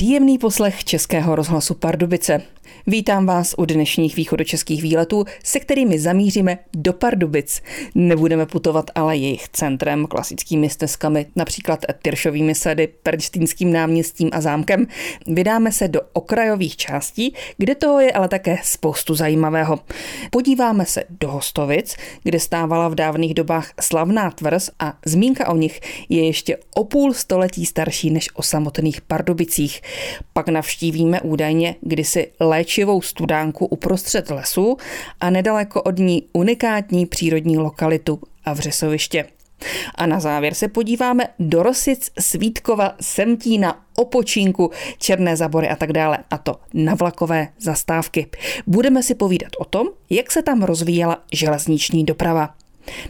Příjemný poslech Českého rozhlasu Pardubice. Vítám vás u dnešních východočeských výletů, se kterými zamíříme do Pardubic. Nebudeme putovat ale jejich centrem, klasickými stezkami, například Tyršovými sady, Perštínským náměstím a zámkem. Vydáme se do okrajových částí, kde toho je ale také spoustu zajímavého. Podíváme se do Hostovic, kde stávala v dávných dobách slavná tvrz a zmínka o nich je ještě o půl století starší než o samotných Pardubicích. Pak navštívíme údajně kdysi léč léčivou studánku uprostřed lesu a nedaleko od ní unikátní přírodní lokalitu a vřesoviště. A na závěr se podíváme do Rosic, Svítkova, Semtína, Opočínku, Černé zabory a tak dále. A to na vlakové zastávky. Budeme si povídat o tom, jak se tam rozvíjela železniční doprava.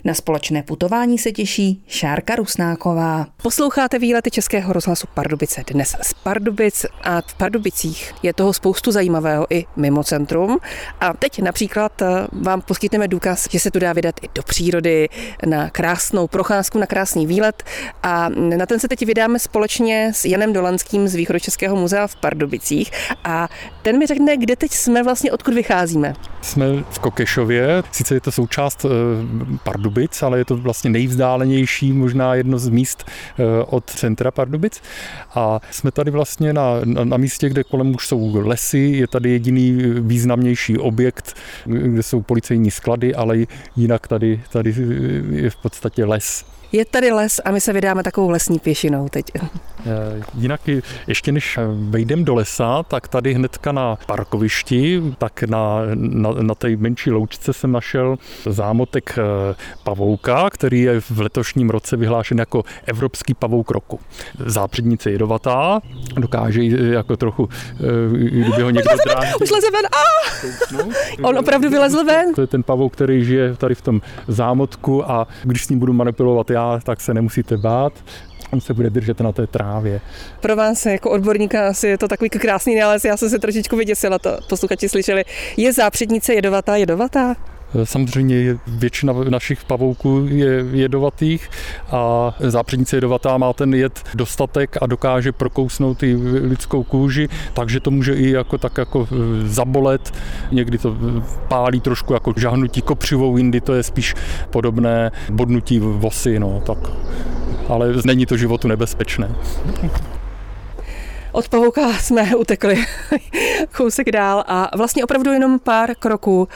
Na společné putování se těší Šárka Rusnáková. Posloucháte výlety Českého rozhlasu Pardubice dnes z Pardubic a v Pardubicích je toho spoustu zajímavého i mimo centrum. A teď například eh, vám poskytneme důkaz, že se tu dá vydat i do přírody, na krásnou procházku, na krásný výlet. A na ten se teď vydáme společně s Janem Dolanským z Východočeského muzea v Pardubicích. A ten mi řekne, kde teď jsme vlastně, odkud vycházíme. Jsme v Kokešově, sice je to součást eh, Pardubic, ale je to vlastně nejvzdálenější možná jedno z míst eh, od centra Pardubic. A jsme tady vlastně na, na, na místě, kde kolem už jsou lesy, je tady jediný významnější objekt, kde jsou policejní sklady, ale jinak tady, tady je v podstatě les. Je tady les a my se vydáme takovou lesní pěšinou teď. Eh, jinak ještě než vejdem do lesa, tak tady hnedka na parkovišti, tak na, na, na té menší loučce jsem našel zámotek eh, pavouka, který je v letošním roce vyhlášen jako Evropský pavouk roku. Zápřednice jedovatá, dokáže jako trochu, eh, kdyby ho někdo. Už leze ven, a! On opravdu vylezl ven? To je ten pavouk, který žije tady v tom zámotku a když s ním budu manipulovat já, já, tak se nemusíte bát on se bude držet na té trávě. Pro vás jako odborníka asi je to takový krásný nález, já jsem se trošičku vyděsila, to posluchači slyšeli. Je zápřednice jedovatá jedovatá? Samozřejmě většina našich pavouků je jedovatých a zápřednice jedovatá má ten jed dostatek a dokáže prokousnout i lidskou kůži, takže to může i jako tak jako e, zabolet. Někdy to e, pálí trošku jako žahnutí kopřivou, jindy to je spíš podobné bodnutí vosy, no, tak. Ale není to životu nebezpečné. Od pavouka jsme utekli kousek dál a vlastně opravdu jenom pár kroků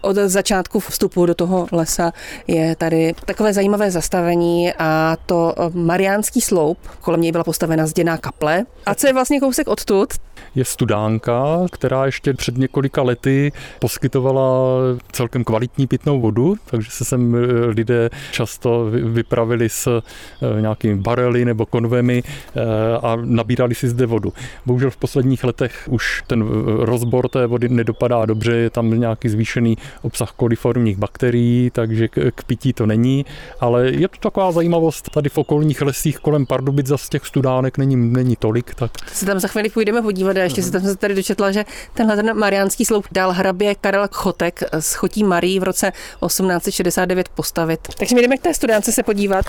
od začátku vstupu do toho lesa je tady takové zajímavé zastavení a to Mariánský sloup. Kolem něj byla postavena zděná kaple. A co je vlastně kousek odtud? Je studánka, která ještě před několika lety poskytovala celkem kvalitní pitnou vodu, takže se sem eh, lidé často vypravili s eh, nějakými barely nebo konvemi eh, a nabírali si zde vodu. Bohužel v posledních letech už ten rozbor té vody nedopadá dobře, je tam nějaký zvýšený obsah koliformních bakterií, takže k pití to není, ale je to taková zajímavost. Tady v okolních lesích kolem Pardubic z těch studánek není, není tolik. Tak... Se tam za chvíli půjdeme podívat ještě se tam se tady dočetla, že tenhle ten mariánský sloup dal hrabě Karel Chotek s chotí Marí v roce 1869 postavit. Takže my jdeme k té studánce se podívat.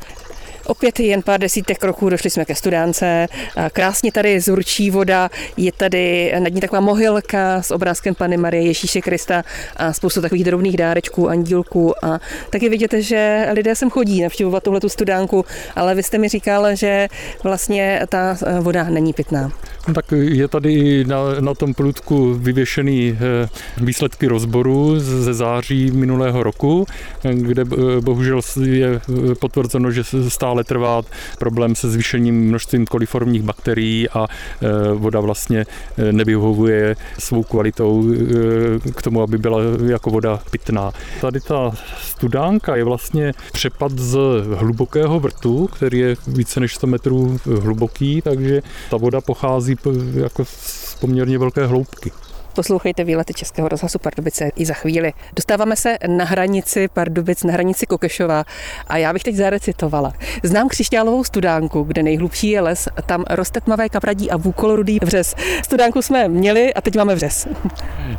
Opět jen pár desítek kroků došli jsme ke studánce. Krásně tady zurčí voda, je tady nad ní taková mohylka s obrázkem Pany Marie Ježíše Krista a spoustu takových drobných dárečků, andílků. A taky vidíte, že lidé sem chodí navštěvovat tuhle studánku, ale vy jste mi říkal, že vlastně ta voda není pitná. No tak je tady na, na tom průdku vyvěšený eh, výsledky rozboru ze září minulého roku, kde eh, bohužel je eh, potvrzeno, že stále trvá problém se zvýšením množstvím koliformních bakterií a voda vlastně nevyhovuje svou kvalitou k tomu, aby byla jako voda pitná. Tady ta studánka je vlastně přepad z hlubokého vrtu, který je více než 100 metrů hluboký, takže ta voda pochází jako z poměrně velké hloubky. Poslouchejte výlety Českého rozhlasu Pardubice i za chvíli. Dostáváme se na hranici Pardubic, na hranici Kokešova a já bych teď zarecitovala. Znám křišťálovou studánku, kde nejhlubší je les, tam roste tmavé kapradí a vůkolorudý vřes. Studánku jsme měli a teď máme vřes.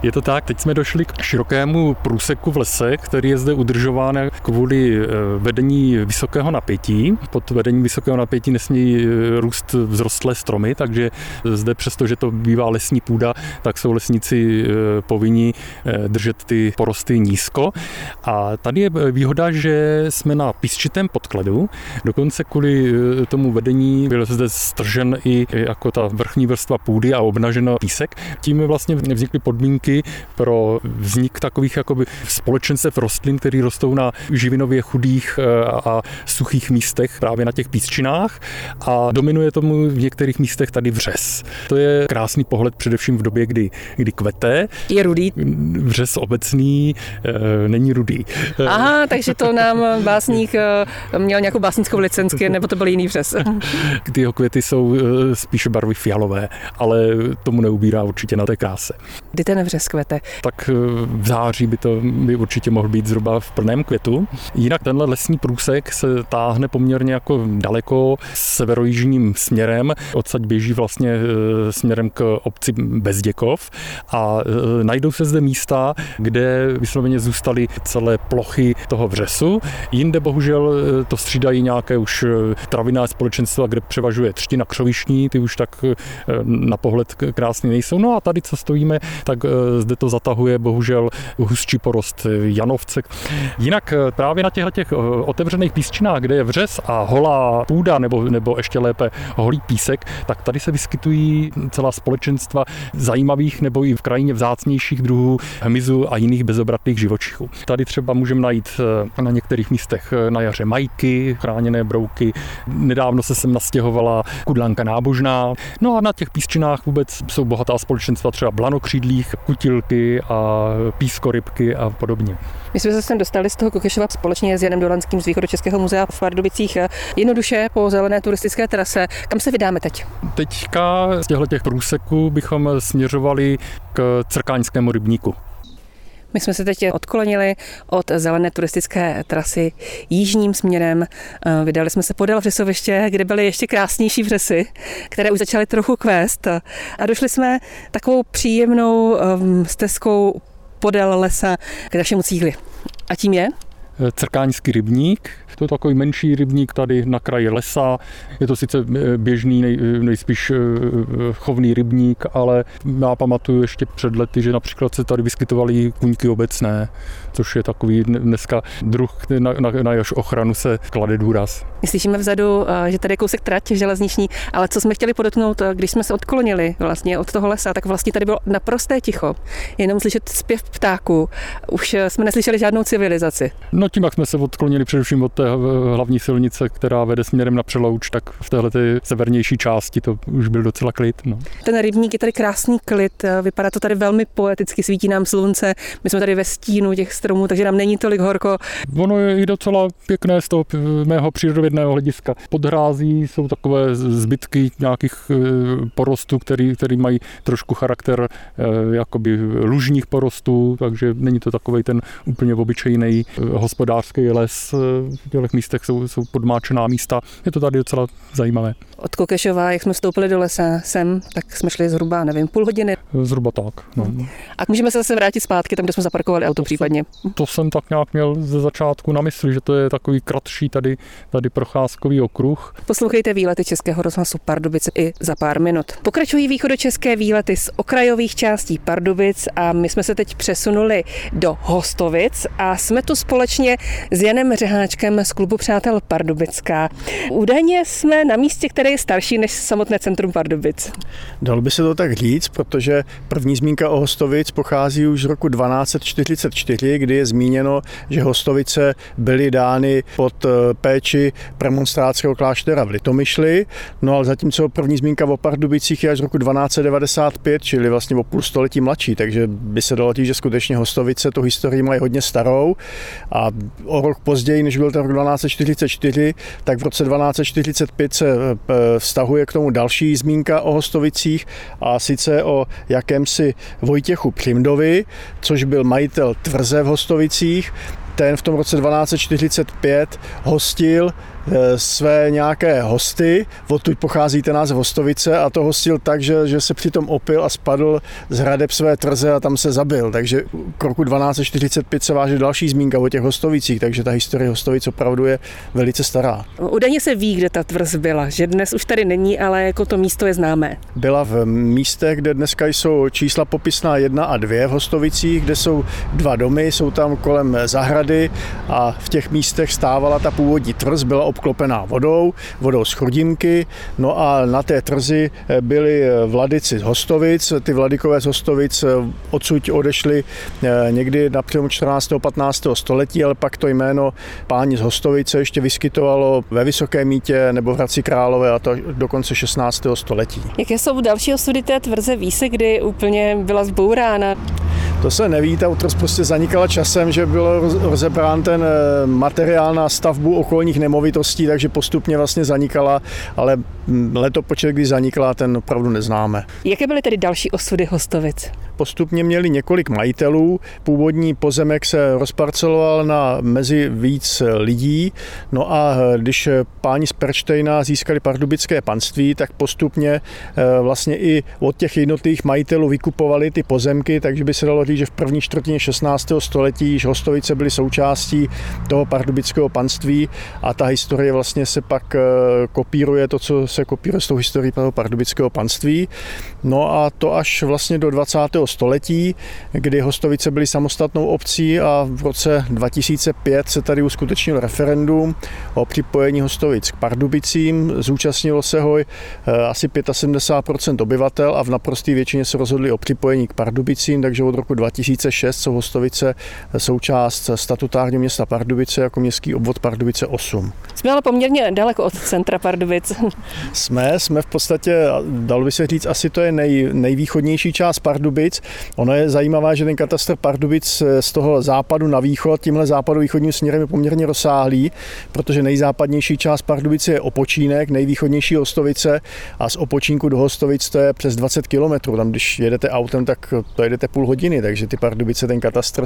Je to tak, teď jsme došli k širokému průseku v lese, který je zde udržován kvůli eh, vedení vysokého napětí. Pod vedením vysokého napětí nesmí eh, růst vzrostlé stromy, takže zde přesto, že to bývá lesní půda, tak jsou lesníci eh, povinni držet ty porosty nízko. A tady je výhoda, že jsme na písčitém podkladu, dokonce kvůli tomu vedení byl zde stržen i jako ta vrchní vrstva půdy a obnažen písek. Tím vlastně vznikly podmínky pro vznik takových jakoby společenstev rostlin, které rostou na živinově chudých eh, a suchých místech, právě na těch písčinách a dominuje tomu v některých místech tady vřes. To je krásný pohled především v době, kdy, kdy kvete. Je rudý? Vřes obecný e, není rudý. Aha, takže to nám básník e, měl nějakou básnickou licenci, nebo to byl jiný vřes. Ty jeho květy jsou e, spíše barvy fialové, ale tomu neubírá určitě na té kráse. Kdy ten vřes kvete? Tak v září by to by určitě mohl být zhruba v plném květu. Jinak tenhle lesní průsek se táhne poměrně jako daleko severojižním směrem. Odsaď běží vlastně e, směrem k obci Bezděkov a e, najdou se zde místa, kde vysloveně zůstaly celé plochy toho vřesu. Jinde bohužel to střídají nějaké už traviná společenstva, kde převažuje třtina křovišní, ty už tak na pohled krásný nejsou. No a tady, co stojíme, tak zde to zatahuje bohužel hustší porost Janovce. Jinak právě na těchto těch otevřených písčinách, kde je vřes a holá půda, nebo, nebo ještě lépe holý písek, tak tady se vyskytují celá společenstva zajímavých nebo i v krajině vzácnějších druhů hmyzu a jiných bezobratných živočichů. Tady třeba můžeme najít eh, na některých místech eh, na jaře majky, chráněné brouky. Nedávno se sem nastěhovala kudlanka nábožná. No a na těch písčinách vůbec jsou bohatá společenstva třeba blanokřídlých, kutilky a pískorybky a podobně. My jsme se sem dostali z toho Kokešova společně s Janem Dolanským z Českého muzea v Pardubicích jednoduše po zelené turistické trase. Kam se vydáme teď? Teďka z těchto těch průseků bychom směřovali k Crkáňskému rybníku. My jsme se teď odklonili od zelené turistické trasy jížním směrem. Vydali jsme se podél vřesoviště, kde byly ještě krásnější vřesy, které už začaly trochu kvést. A došli jsme takovou příjemnou um, stezkou podél lesa k našemu cíli. A tím je? Crkáňský rybník, to je takový menší rybník tady na kraji lesa. Je to sice eh, běžný, nej, eh, nejspíš eh, chovný rybník, ale já pamatuju ještě před lety, že například se tady vyskytovaly kuňky obecné, což je takový dneska druh, na, na, na jehož ochranu se klade důraz. Slyšíme vzadu, že tady je kousek trať železniční, ale co jsme chtěli podotknout, když jsme se odklonili vlastně od toho lesa, tak vlastně tady bylo naprosté ticho. Jenom slyšet zpěv ptáků. Už jsme neslyšeli žádnou civilizaci. No tím, jak jsme se odklonili především od té hlavní silnice, která vede směrem na Přelouč, tak v téhle severnější části to už byl docela klid. No. Ten rybník je tady krásný klid, vypadá to tady velmi poeticky, svítí nám slunce, my jsme tady ve stínu těch stromů, takže nám není tolik horko. Ono je i docela pěkné z toho mého přírodovědného hlediska. Podhrází jsou takové zbytky nějakých e, porostů, který, který mají trošku charakter e, jakoby lužních porostů, takže není to takový ten úplně obyčejný hospodářský les těchto místech jsou, jsou podmáčená místa. Je to tady docela zajímavé. Od Kokešova, jak jsme vstoupili do lesa sem, tak jsme šli zhruba, nevím, půl hodiny. Zhruba tak. No. A můžeme se zase vrátit zpátky tam, kde jsme zaparkovali auto to případně. To jsem tak nějak měl ze začátku na mysli, že to je takový kratší tady, tady procházkový okruh. Poslouchejte výlety Českého rozhlasu Pardubice i za pár minut. Pokračují východočeské výlety z okrajových částí Pardubic a my jsme se teď přesunuli do Hostovic a jsme tu společně s Janem Řeháčkem z klubu Přátel Pardubická. Údajně jsme na místě, které je starší než samotné centrum Pardubic. Dalo by se to tak říct, protože první zmínka o Hostovic pochází už z roku 1244, kdy je zmíněno, že Hostovice byly dány pod eh, péči premonstrátského kláštera v Litomyšli, no ale zatímco první zmínka o Pardubicích je až z roku 1295, čili vlastně o půl století mladší, takže by se dalo říct, že skutečně Hostovice tu historii mají hodně starou. A o rok později, než byl ten rok 1244, tak v roce 1245 se vztahuje k tomu další zmínka o Hostovicích a sice o jakémsi Vojtěchu Přimdovi, což byl majitel tvrze v Hostovicích. Ten v tom roce 1245 hostil Eh, své nějaké hosty, odtud pochází ten název Hostovice a to hostil tak, že, že se přitom opil a spadl z hradeb své trze a tam se zabil. Takže k roku 1245 se váže další zmínka o těch Hostovicích, takže ta historie Hostovic opravdu je velice stará. Údajně se ví, kde ta tvrz byla, že dnes už tady není, ale jako to místo je známé. Byla v místech, kde dneska jsou čísla popisná 1 a 2 v Hostovicích, kde jsou dva domy, jsou tam kolem zahrady a v těch místech stávala ta původní tvrz, byla obklopená vodou, vodou z Chrudimky, no a na té trzi eh, byli eh, vladici z Hostovic, ty vladikové z Hostovic eh, odsud odešli někdy na přelomu 14. a 15. století, ale pak to jméno páni z Hostovice ještě vyskytovalo ve Vysoké mítě nebo v Hradci Králové a to do konce 16. století. Jaké jsou další osudy té tvrze? Ví se, kdy úplně byla zbourána? To se neví, ta útres prostě zanikala časem, že byl rozebrán ten eh, materiál na stavbu okolních nemovitostí, takže postupně vlastně zanikala, ale hm, letopočet, kdy zanikla, ten opravdu neznáme. Jaké byly tedy další osudy Hostovic? Postupně měli několik majitelů, původní pozemek se rozparceloval na mezi víc lidí, no a eh, když páni z Perštejna získali pardubické panství, tak postupně eh, vlastně i od těch jednotlivých majitelů vykupovali ty pozemky, takže by se dalo říct, že v první čtvrtině 16. století již Hostovice byly součástí toho pardubického panství a ta historie vlastně se pak eh, kopíruje to, co se kopíruje s tou historií toho pardubického panství. No a to až vlastně do 20. století, kdy Hostovice byly samostatnou obcí a v roce 2005 se tady uskutečnil referendum o připojení Hostovic k Pardubicím. Zúčastnilo se ho eh, asi 75% obyvatel a v naprosté většině se rozhodli o připojení k Pardubicím, takže od roku 2006 jsou Hostovice součást statutárního města Pardubice jako městský obvod Pardubice 8. Jsme ale poměrně daleko od centra Pardubic. Jsme, jsme v podstatě, dalo by se říct, asi to je nej, nejvýchodnější část Pardubic. Ono je zajímavé, že ten katastr Pardubic z toho západu na východ, tímhle západu východním směrem je poměrně rozsáhlý, protože nejzápadnější část Pardubice je Opočínek, nejvýchodnější Hostovice a z Opočínku do Hostovic to je přes 20 kilometrů. Tam, když jedete autem, tak to jedete půl hodiny, takže ty Pardubice, ten katastr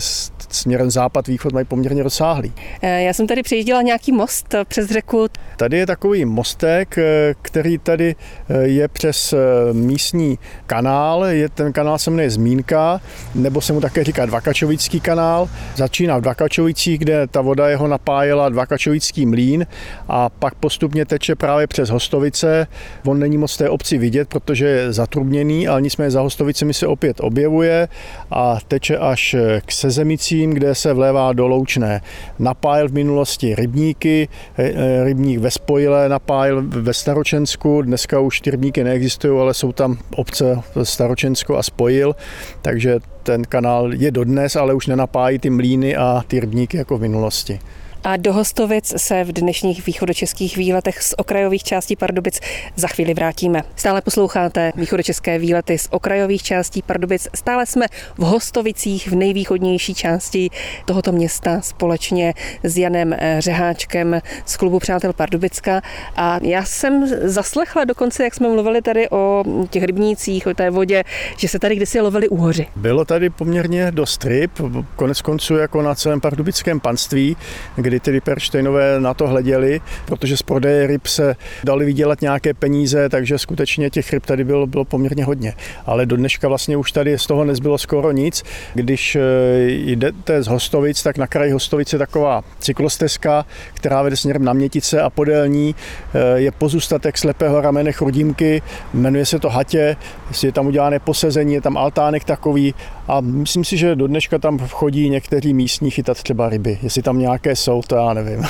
směrem západ-východ mají poměrně rozsáhlý. Eh, já jsem tady přejížděla nějaký most přes řeku. Tady je takový mostek, eh, který tady eh, je přes místní kanál. Je, ten kanál se jmenuje Zmínka, nebo se mu také říká Dvakačovický kanál. Začíná v Dvakačovicích, kde ta voda jeho napájela Dvakačovický mlín a pak postupně teče právě přes Hostovice. On není moc té obci vidět, protože je zatrubněný, ale nicméně za Hostovicemi se opět objevuje a teče až k Sezemicím, kde se vlévá do Loučné. Napájel v minulosti rybníky, e, e, rybník ve Spojile napájel ve Staročensku, dneska už ty rybníky neexistují, ale jsou tam obce Staročensko a Spojil, takže ten kanál je dodnes, ale už nenapájí ty mlíny a ty rybníky jako v minulosti. A do Hostovic se v dnešních východočeských výletech z okrajových částí Pardubic za chvíli vrátíme. Stále posloucháte východočeské výlety z okrajových částí Pardubic. Stále jsme v Hostovicích v nejvýchodnější části tohoto města společně s Janem eh, Řeháčkem z klubu Přátel Pardubicka. A já jsem zaslechla dokonce, jak jsme mluvili tady o těch rybnících, o té vodě, že se tady kdysi lovili úhoři. Bylo tady poměrně dost ryb, konec konců jako na celém pardubickém panství, kdy tedy Perštejnové na to hleděli, protože z prodeje ryb se dali vydělat nějaké peníze, takže skutečně těch ryb tady bylo, bylo poměrně hodně. Ale do dneška vlastně už tady z toho nezbylo skoro nic. Když eh, jdete z Hostovic, tak na kraji Hostovice je taková cyklostezka, která vede směrem na Mětice a podél ní eh, je pozůstatek slepého ramene Chrudímky, jmenuje se to Hatě, je tam udělané posezení, je tam altánek takový a myslím si, že do dneška tam chodí někteří místní chytat třeba ryby. Jestli tam nějaké jsou, to já nevím.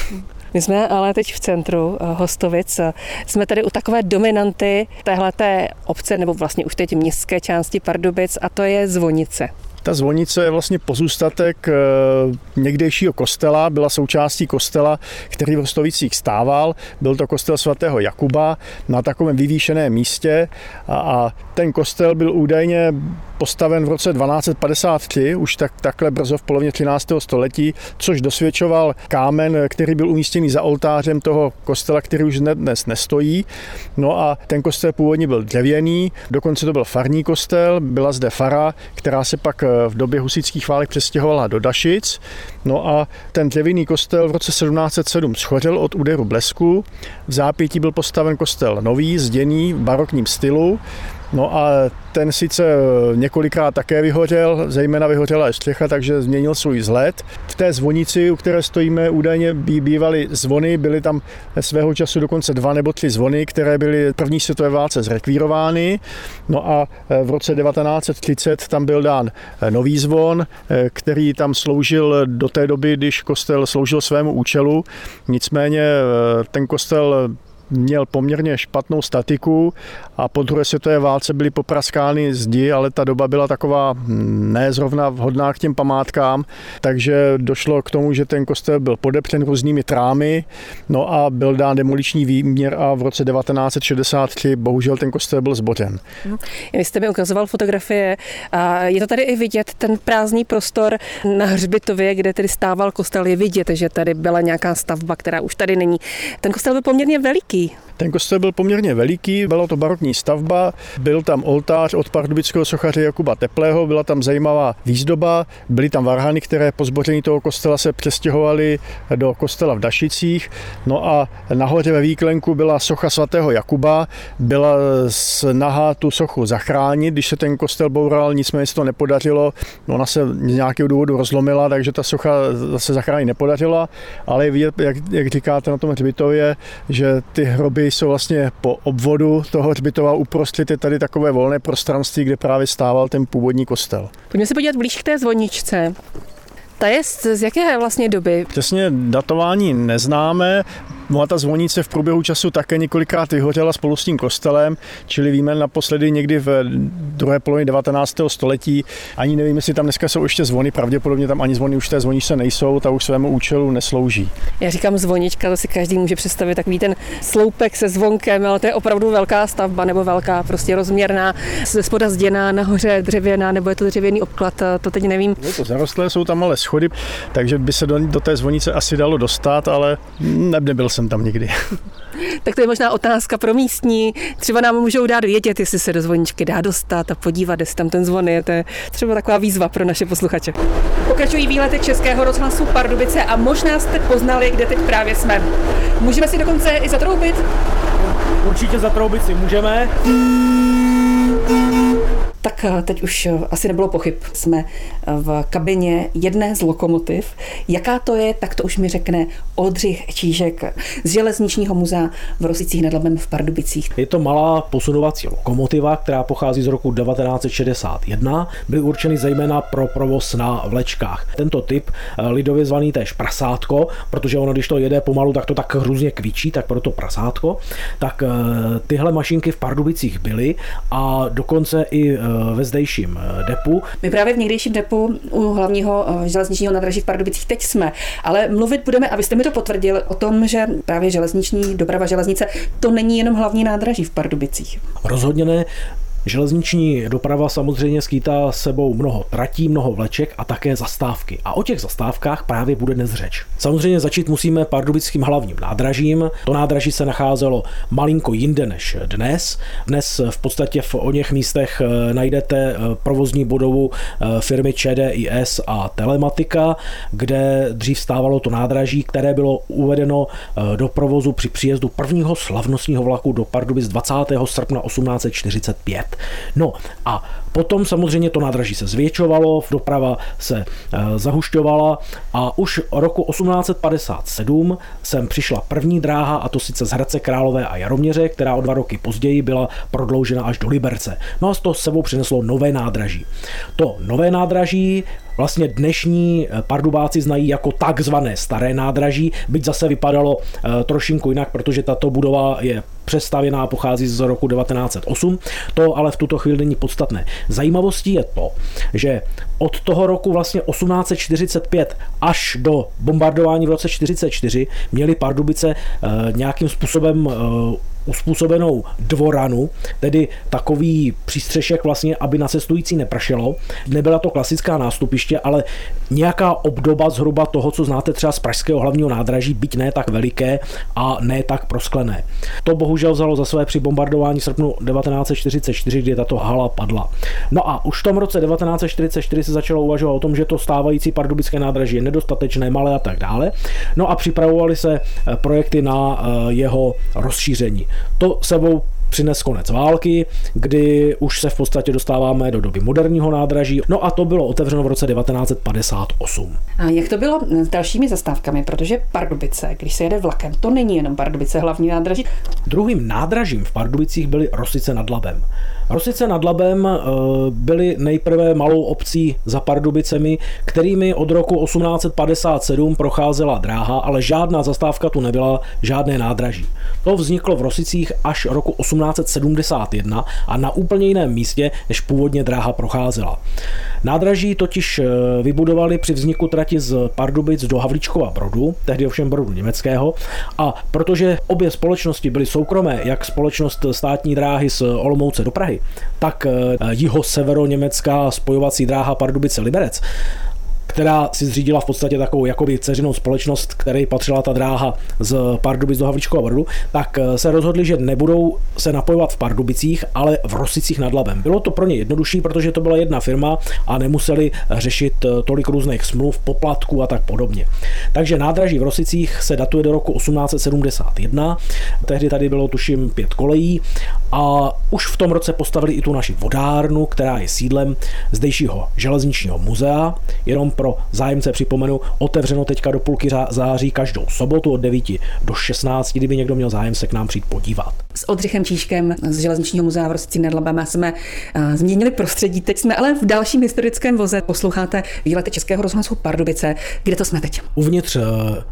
My jsme ale teď v centru eh, Hostovic. Jsme tady u takové dominanty téhleté obce, nebo vlastně už teď městské části Pardubic, a to je zvonice. Ta zvonice je vlastně pozůstatek eh, někdejšího kostela, byla součástí kostela, který v Rostovicích stával. Byl to kostel svatého Jakuba na takovém vyvýšeném místě a, a ten kostel byl údajně postaven v roce 1253, už tak, takhle brzo v polovině 13. století, což dosvědčoval kámen, který byl umístěný za oltářem toho kostela, který už dnes nestojí. No a ten kostel původně byl dřevěný, dokonce to byl farní kostel, byla zde fara, která se pak v době husických válek přestěhovala do Dašic. No a ten dřevěný kostel v roce 1707 schořel od úderu blesku. V zápětí byl postaven kostel nový, zděný v barokním stylu. No a ten sice několikrát také vyhořel, zejména vyhořela střecha, takže změnil svůj vzhled. V té zvonici, u které stojíme, údajně bývaly zvony, byly tam svého času dokonce dva nebo tři zvony, které byly první světové válce zrekvírovány. No a v roce 1930 tam byl dán nový zvon, který tam sloužil do té doby, když kostel sloužil svému účelu. Nicméně ten kostel měl poměrně špatnou statiku a po druhé světové válce byly popraskány zdi, ale ta doba byla taková hm, ne zrovna vhodná k těm památkám, takže došlo k tomu, že ten kostel byl podepřen různými trámy, no a byl dán demoliční výměr a v roce 1963 bohužel ten kostel byl zbořen. Mhm. Vy jste mi ukazoval fotografie a je to tady i vidět, ten prázdný prostor na hřbitově, kde tedy stával kostel, je vidět, že tady byla nějaká stavba, která už tady není. Ten kostel byl poměrně veliký, veliký? Ten kostel byl poměrně veliký, byla to barokní stavba, byl tam oltář od pardubického sochaře Jakuba Teplého, byla tam zajímavá výzdoba, byly tam varhany, které po zboření toho kostela se přestěhovaly do kostela v Dašicích. No a nahoře ve výklenku byla socha svatého Jakuba, byla snaha tu sochu zachránit, když se ten kostel boural, nicméně se to nepodařilo. Ona se z nějakého důvodu rozlomila, takže ta socha se zachránit nepodařila, ale jak, jak říkáte na tom hřbitově, že ty hroby jsou vlastně po obvodu toho hřbitova uprostřed je tady takové volné prostranství, kde právě stával ten původní kostel. Pojďme se podívat blíž k té zvoničce. Ta je z jaké vlastně doby? Přesně datování neznáme. No a ta zvonice v průběhu času také několikrát vyhořela spolu s tím kostelem, čili víme naposledy někdy v druhé polovině 19. století. Ani nevím, jestli tam dneska jsou ještě zvony, pravděpodobně tam ani zvony už té zvonice nejsou, ta už svému účelu neslouží. Já říkám zvonička, to si každý může představit takový ten sloupek se zvonkem, ale to je opravdu velká stavba nebo velká, prostě rozměrná, ze spoda zděná, nahoře dřevěná, nebo je to dřevěný obklad, to teď nevím. Je to zarostlé, jsou tam ale schody, takže by se do, do té zvonice asi dalo dostat, ale nebyl jsem tam nikdy. tak to je možná otázka pro místní. Třeba nám můžou dát vědět, jestli se do zvoničky dá dostat a podívat, jestli tam ten zvon je. To je třeba taková výzva pro naše posluchače. Pokračují výlety Českého rozhlasu Pardubice a možná jste poznali, kde teď právě jsme. Můžeme si dokonce i zatroubit? Určitě zatroubit si můžeme. Tak eh, teď už eh, asi nebylo pochyb. Jsme eh, v kabině jedné z lokomotiv. Jaká to je, tak to už mi řekne Oldřich Čížek z Železničního muzea v Rosicích nad Labem v Pardubicích. Je to malá posunovací lokomotiva, která pochází z roku 1961. Byly určeny zejména pro provoz na vlečkách. Tento typ, lidově zvaný též prasátko, protože ono, když to jede pomalu, tak to tak hrůzně kvičí, tak proto prasátko. Tak tyhle mašinky v Pardubicích byly a dokonce i ve zdejším eh, depu. My právě v někdejším depu u hlavního eh, železničního nádraží v Pardubicích teď jsme, ale mluvit budeme, abyste mi to potvrdil, o tom, že právě železniční doprava železnice to není jenom hlavní nádraží v Pardubicích. Rozhodně ne. Železniční doprava samozřejmě skýtá sebou mnoho tratí, mnoho vleček a také zastávky. A o těch zastávkách právě bude dnes řeč. Samozřejmě začít musíme pardubickým hlavním nádražím. To nádraží se nacházelo malinko jinde než dnes. Dnes v podstatě v o něch místech eh, najdete eh, provozní budovu eh, firmy ČDIS a Telematika, kde dřív stávalo to nádraží, které bylo uvedeno do provozu při příjezdu prvního slavnostního vlaku do Pardubic 20. srpna 1845. No a potom samozřejmě to nádraží se zvětšovalo, doprava se eh, zahušťovala a už roku 1857 sem přišla první dráha a to sice z Hradce Králové a Jaroměře, která o dva roky později byla prodloužena až do Liberce. No a z toho sebou přineslo nové nádraží. To nové nádraží vlastně dnešní eh, pardubáci znají jako takzvané staré nádraží, byť zase vypadalo eh, trošinku jinak, protože tato budova je přestavěná a pochází z roku 1908. To ale v tuto chvíli není podstatné. Zajímavostí je to, že od toho roku vlastně 1845 až do bombardování v roce 44 měli Pardubice eh, nějakým způsobem uspůsobenou dvoranu, tedy takový přístřešek vlastně, aby na cestující nepršelo. Nebyla to klasická nástupiště, ale nějaká obdoba zhruba toho, co znáte třeba z pražského hlavního nádraží, byť ne tak veliké a ne tak prosklené. To bohužel vzalo za své při bombardování srpnu 1944, kdy tato hala padla. No a už v tom roce 1944 se začalo uvažovat o tom, že to stávající pardubické nádraží je nedostatečné, malé a tak dále. No a připravovali se eh, projekty na eh, jeho rozšíření. To sebou přines konec války, kdy už se v podstatě dostáváme do doby moderního nádraží. No a to bylo otevřeno v roce 1958. A jak to bylo s dalšími zastávkami? Protože Pardubice, když se jede vlakem, to není jenom Pardubice hlavní nádraží. Druhým nádražím v Pardubicích byly Rosice nad Labem. Rosice nad Labem eh, byly nejprve malou obcí za Pardubicemi, kterými od roku 1857 procházela dráha, ale žádná zastávka tu nebyla, žádné nádraží. To vzniklo v Rosicích až roku 1871 a na úplně jiném místě, než původně dráha procházela. Nádraží totiž eh, vybudovali při vzniku trati z Pardubic do Havlíčkova Brodu, tehdy ovšem Brodu německého, a protože obě společnosti byly soukromé, jak společnost státní dráhy z Olomouce do Prahy, tak eh, jiho-severo-německá spojovací dráha Pardubice-Liberec, která si zřídila v podstatě takovou jakoby ceřinou společnost, které patřila ta dráha z Pardubic do Havlíčkova Brodu, tak eh, se rozhodli, že nebudou se napojovat v Pardubicích, ale v Rosicích nad Labem. Bylo to pro ně jednodušší, protože to byla jedna firma a nemuseli řešit eh, tolik různých smluv, poplatků a tak podobně. Takže nádraží v Rosicích se datuje do roku 1871. Tehdy tady bylo tuším pět kolejí a už v tom roce postavili i tu naši vodárnu, která je sídlem zdejšího železničního muzea. Jenom pro zájemce připomenu, otevřeno teďka do půlky září každou sobotu od 9 do 16, kdyby někdo měl zájem se k nám přijít podívat. S Odřichem Číškem z železničního muzea v Rosici nad Labem jsme uh, změnili prostředí. Teď jsme ale v dalším historickém voze. Posloucháte výlety Českého rozhlasu Pardubice. Kde to jsme teď? Uvnitř uh,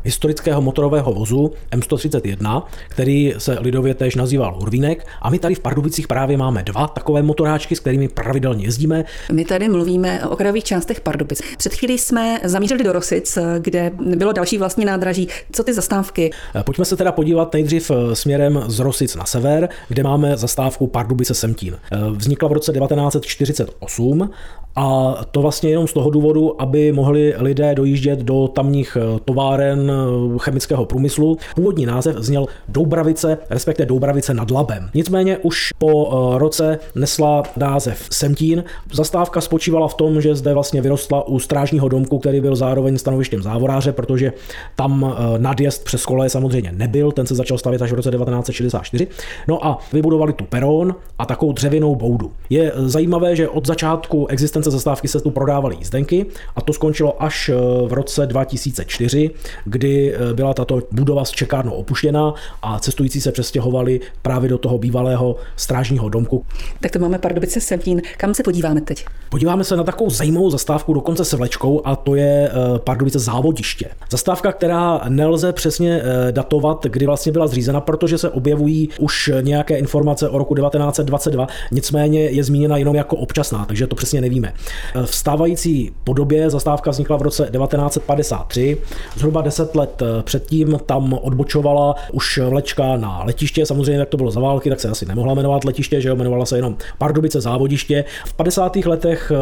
historického motorového vozu M131, který se lidově též nazýval Urvínek. A my tady v Pardubicích právě máme dva takové motoráčky, s kterými pravidelně jezdíme. My tady mluvíme o okrajových částech Pardubic. Před chvílí jsme zamířili do Rosic, kde bylo další vlastní nádraží. Co ty zastávky? Pojďme se teda podívat nejdřív eh, směrem z Rosic na sever, kde máme zastávku Pardubice Semtín. Eh, vznikla v roce 1948 a to vlastně jenom z toho důvodu, aby mohli lidé dojíždět do tamních eh, továren chemického průmyslu. Původní název zněl Doubravice, respektive Doubravice nad Labem. Nicméně už po roce nesla název Semtín. Zastávka spočívala v tom, že zde vlastně vyrostla u strážního domku, který byl zároveň stanovištěm závoráře, protože tam eh, nadjezd přes kole samozřejmě nebyl, ten se začal stavět až v roce 1964. No a vybudovali tu peron a takovou dřevěnou boudu. Je eh, zajímavé, že od začátku existence zastávky se tu prodávaly jízdenky a to skončilo až eh, v roce 2004, kdy byla tato budova s čekárnou opuštěna a cestující se přestěhovali právě do toho bývalého strážního domku. Tak to máme Pardubice Semtín. Kam se podíváme teď? Podíváme se na takovou zajímavou zastávku, dokonce se vlečkou a to je eh, Pardubice závodiště. Zastávka, která nelze přesně eh, datovat, kdy vlastně byla zřízena, protože se objevují už nějaké informace o roku 1922, nicméně je zmíněna jenom jako občasná, takže to přesně nevíme. Eh, v stávající podobě zastávka vznikla v roce 1953, zhruba 10 let předtím tam odbočovala už vlečka na letiště, samozřejmě jak to bylo za války, tak se asi nemohla jmenovat letiště, že jo, jmenovala se jenom Pardubice závodiště. V 50. letech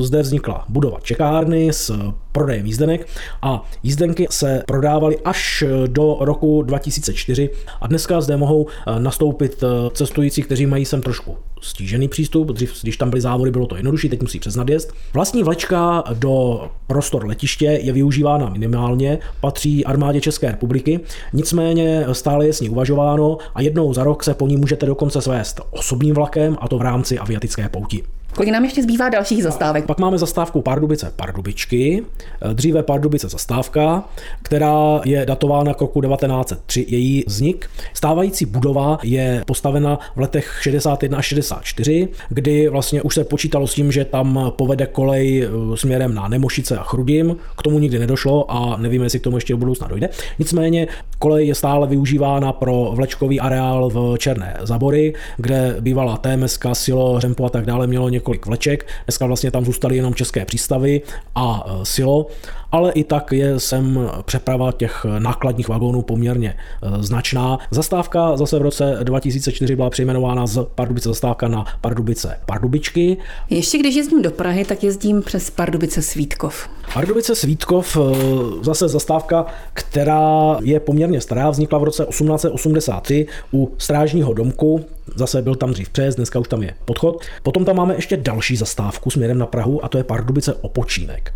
zde vznikla budova čekárny s prodejem jízdenek a jízdenky se prodávaly až do roku 2004 a dneska zde mohou eh, nastoupit eh, cestující, kteří mají sem trošku stížený přístup, dřív, když tam byly závody, bylo to jednodušší, teď musí přes nadjezd. Vlastní vlečka do prostor letiště je využívána minimálně, patří armádě České republiky, nicméně stále je s ní uvažováno a jednou za rok se po ní můžete dokonce svést osobním vlakem a to v rámci aviatické pouti. Kolik nám ještě zbývá dalších zastávek? Pak máme zastávku Pardubice Pardubičky, dříve Pardubice zastávka, která je datována k roku 1903, její vznik. Stávající budova je postavena v letech 61 až 64, kdy vlastně už se počítalo s tím, že tam povede kolej eh, směrem na Nemošice a Chrudim. K tomu nikdy nedošlo a nevíme, jestli k tomu ještě do budoucna dojde. Nicméně kolej je stále využívána pro vlečkový areál v Černé Zabory, kde bývala TMSK, Silo, Řempo a tak dále mělo vleček. Dneska vlastně tam zůstaly jenom české přístavy a e, silo, ale i tak je sem přeprava těch nákladních vagónů poměrně e, značná. Zastávka zase v roce 2004 byla přejmenována z Pardubice zastávka na Pardubice Pardubičky. Ještě když jezdím do Prahy, tak jezdím přes Pardubice Svítkov. Pardubice Svítkov, e, zase zastávka, která je poměrně stará, vznikla v roce 1883 u strážního domku, zase byl tam dřív přejezd, dneska už tam je podchod. Potom tam máme ještě další zastávku směrem na Prahu a to je Pardubice Opočínek.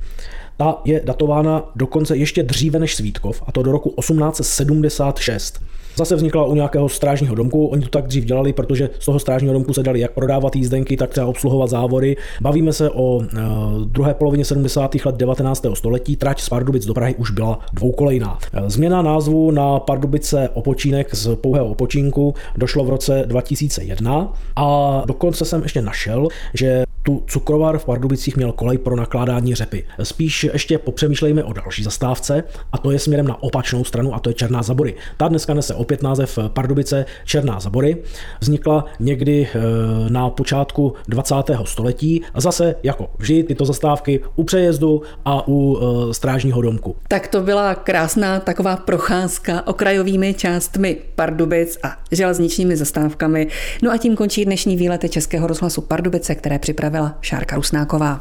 Ta je datována dokonce ještě dříve než Svítkov, a to do roku 1876. Zase vznikla u nějakého strážního domku. Oni to tak dřív dělali, protože z toho strážního domku se dali jak prodávat jízdenky, tak třeba obsluhovat závory. Bavíme se o uh, druhé polovině 70. let 19. století. Trať z Pardubic do Prahy už byla dvoukolejná. E, změna názvu na Pardubice Opočínek z pouhého Opočínku došlo v roce 2001 a dokonce jsem ještě našel, že tu cukrovar v Pardubicích měl kolej pro nakládání řepy. Spíš ještě popřemýšlejme o další zastávce a to je směrem na opačnou stranu a to je Černá Zabory. Ta dneska nese opět název Pardubice Černá Zabory. Vznikla někdy eh, na počátku 20. století a zase jako vždy tyto zastávky u přejezdu a u eh, strážního domku. Tak to byla krásná taková procházka okrajovými částmi Pardubic a železničními zastávkami. No a tím končí dnešní výlety Českého rozhlasu Pardubice, které připravila Šárka Rusnáková.